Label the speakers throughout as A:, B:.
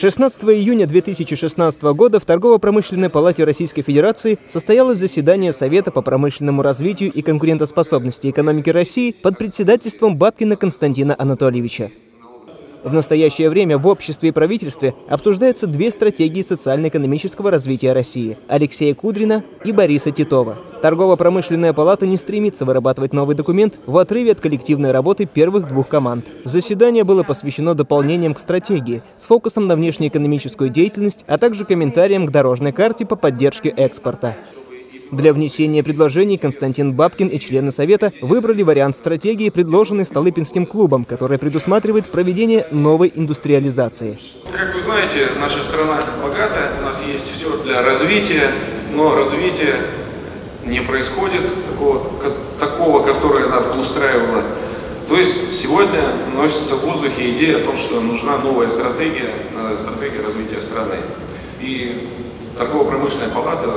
A: 16 июня 2016 года в Торгово-промышленной палате Российской Федерации состоялось заседание Совета по промышленному развитию и конкурентоспособности экономики России под председательством Бабкина Константина Анатольевича. В настоящее время в обществе и правительстве обсуждаются две стратегии социально-экономического развития России – Алексея Кудрина и Бориса Титова. Торгово-промышленная палата не стремится вырабатывать новый документ в отрыве от коллективной работы первых двух команд. Заседание было посвящено дополнениям к стратегии с фокусом на внешнеэкономическую деятельность, а также комментариям к дорожной карте по поддержке экспорта. Для внесения предложений Константин Бабкин и члены Совета выбрали вариант стратегии, предложенный Столыпинским клубом, которая предусматривает проведение новой индустриализации.
B: Как вы знаете, наша страна богатая, у нас есть все для развития, но развитие не происходит такого, такого которое нас устраивало. То есть сегодня носится в воздухе идея о том, что нужна новая стратегия, э, стратегия развития страны. И Торгово-промышленная палата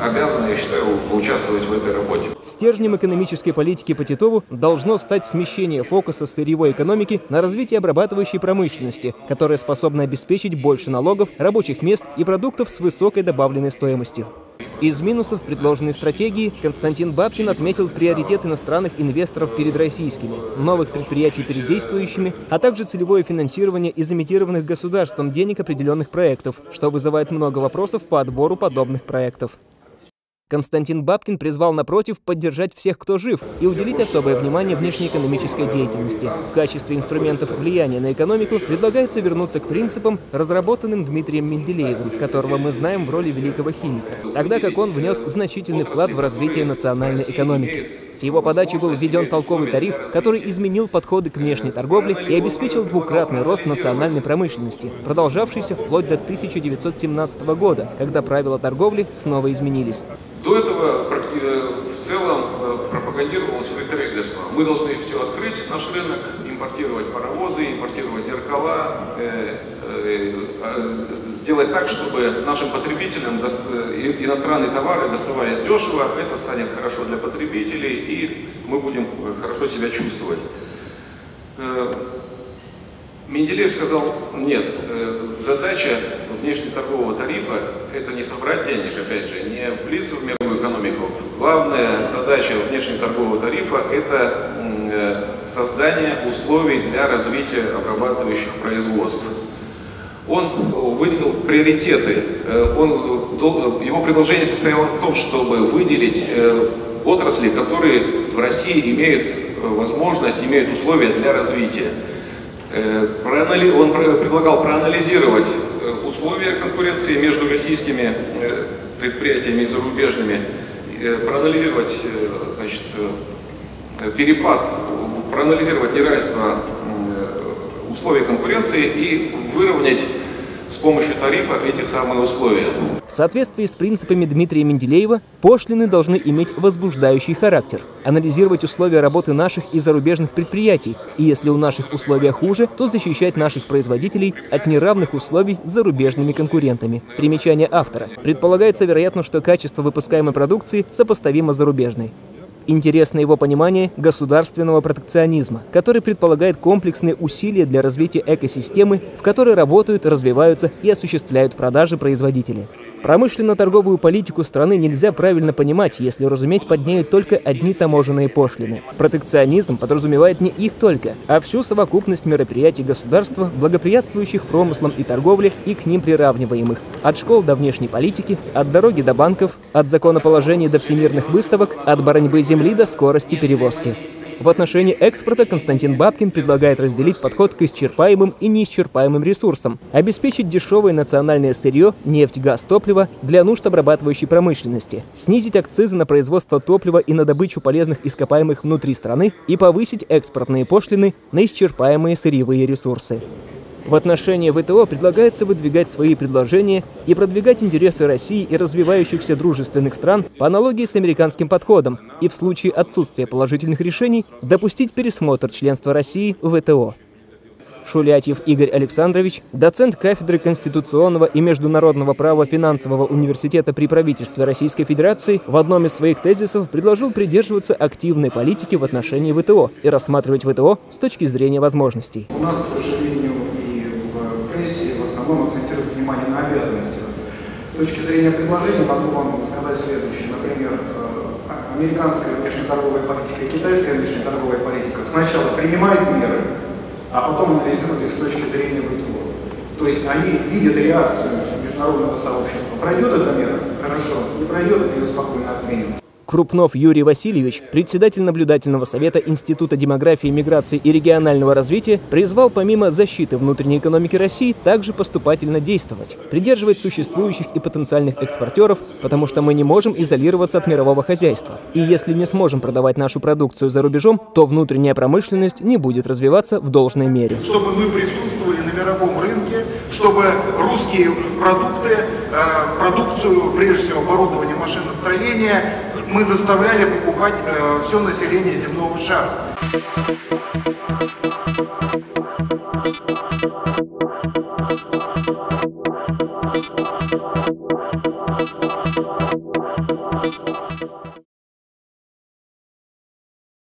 B: обязана, я считаю, поучаствовать в этой работе.
A: Стержнем экономической политики по Титову должно стать смещение фокуса сырьевой экономики на развитие обрабатывающей промышленности, которая способна обеспечить больше налогов, рабочих мест и продуктов с высокой добавленной стоимостью. Из минусов предложенной стратегии Константин Бабкин отметил приоритет иностранных инвесторов перед российскими, новых предприятий перед действующими, а также целевое финансирование из имитированных государством денег определенных проектов, что вызывает много вопросов по отбору подобных проектов. Константин Бабкин призвал, напротив, поддержать всех, кто жив, и уделить особое внимание внешнеэкономической деятельности. В качестве инструментов влияния на экономику предлагается вернуться к принципам, разработанным Дмитрием Менделеевым, которого мы знаем в роли великого химика, тогда как он внес значительный вклад в развитие национальной экономики. С его подачи был введен толковый тариф, который изменил подходы к внешней торговле и обеспечил двукратный рост национальной промышленности, продолжавшийся вплоть до 1917 года, когда правила торговли снова изменились.
B: До этого в целом э, пропагандировалось фритрейдерство. Мы должны все открыть, наш рынок, импортировать паровозы, импортировать зеркала, э, э, а, делать так, чтобы нашим потребителям иностранные товары доставались дешево, это станет хорошо для потребителей, и мы будем хорошо себя чувствовать. Менделеев сказал, нет, задача внешнеторгового тарифа – это не собрать денег, опять же, не влиться в мировую экономику. Главная задача внешнеторгового тарифа – это э, создание условий для развития обрабатывающих производств. Он выделил приоритеты. Э, он, его предложение состояло в том, чтобы выделить э, отрасли, которые в России имеют возможность, имеют условия для развития. Он предлагал проанализировать условия конкуренции между российскими э, предприятиями и зарубежными, э, проанализировать э, значит, перепад, проанализировать неравенство условий конкуренции и выровнять с помощью тарифа эти самые условия.
A: В соответствии с принципами Дмитрия Менделеева, пошлины должны иметь возбуждающий характер, анализировать условия работы наших и зарубежных предприятий, и если у наших условия хуже, то защищать наших производителей от неравных условий с зарубежными конкурентами. Примечание автора. Предполагается, вероятно, что качество выпускаемой продукции сопоставимо с зарубежной. Интересно его понимание государственного протекционизма, который предполагает комплексные усилия для развития экосистемы, в которой работают, развиваются и осуществляют продажи производители. Промышленно-торговую политику страны нельзя правильно понимать, если разуметь под нею только одни таможенные пошлины. Протекционизм подразумевает не их только, а всю совокупность мероприятий государства, благоприятствующих промыслам и торговле и к ним приравниваемых. От школ до внешней политики, от дороги до банков, от законоположений до всемирных выставок, от борьбы земли до скорости перевозки. В отношении экспорта Константин Бабкин предлагает разделить подход к исчерпаемым и неисчерпаемым ресурсам, обеспечить дешевое национальное сырье, нефть, газ, топливо для нужд обрабатывающей промышленности, снизить акцизы на производство топлива и на добычу полезных ископаемых внутри страны и повысить экспортные пошлины на исчерпаемые сырьевые ресурсы. В отношении ВТО предлагается выдвигать свои предложения и продвигать интересы России и развивающихся дружественных стран по аналогии с американским подходом и в случае отсутствия положительных решений допустить пересмотр членства России в ВТО. Шулятьев Игорь Александрович, доцент кафедры конституционного и международного права финансового университета при правительстве Российской Федерации, в одном из своих тезисов предложил придерживаться активной политики в отношении ВТО и рассматривать ВТО с точки зрения возможностей.
C: У нас, к сожалению, и в основном акцентируют внимание на обязанностях. С точки зрения предложений могу вам сказать следующее. Например, э, американская внешнеторговая политика и китайская внешнеторговая политика сначала принимают меры, а потом анализируют их с точки зрения ВТО. То есть они видят реакцию международного сообщества. Пройдет эта мера? Хорошо. Не пройдет, ее спокойно отменим.
A: Крупнов Юрий Васильевич, председатель наблюдательного совета Института демографии, миграции и регионального развития, призвал помимо защиты внутренней экономики России также поступательно действовать, придерживать существующих и потенциальных экспортеров, потому что мы не можем изолироваться от мирового хозяйства. И если не сможем продавать нашу продукцию за рубежом, то внутренняя промышленность не будет развиваться в должной мере.
D: Чтобы мы присутствовали на мировом рынке, чтобы русские продукты, э, продукцию, прежде всего оборудование машиностроения, мы заставляли покупать э, все население земного шара.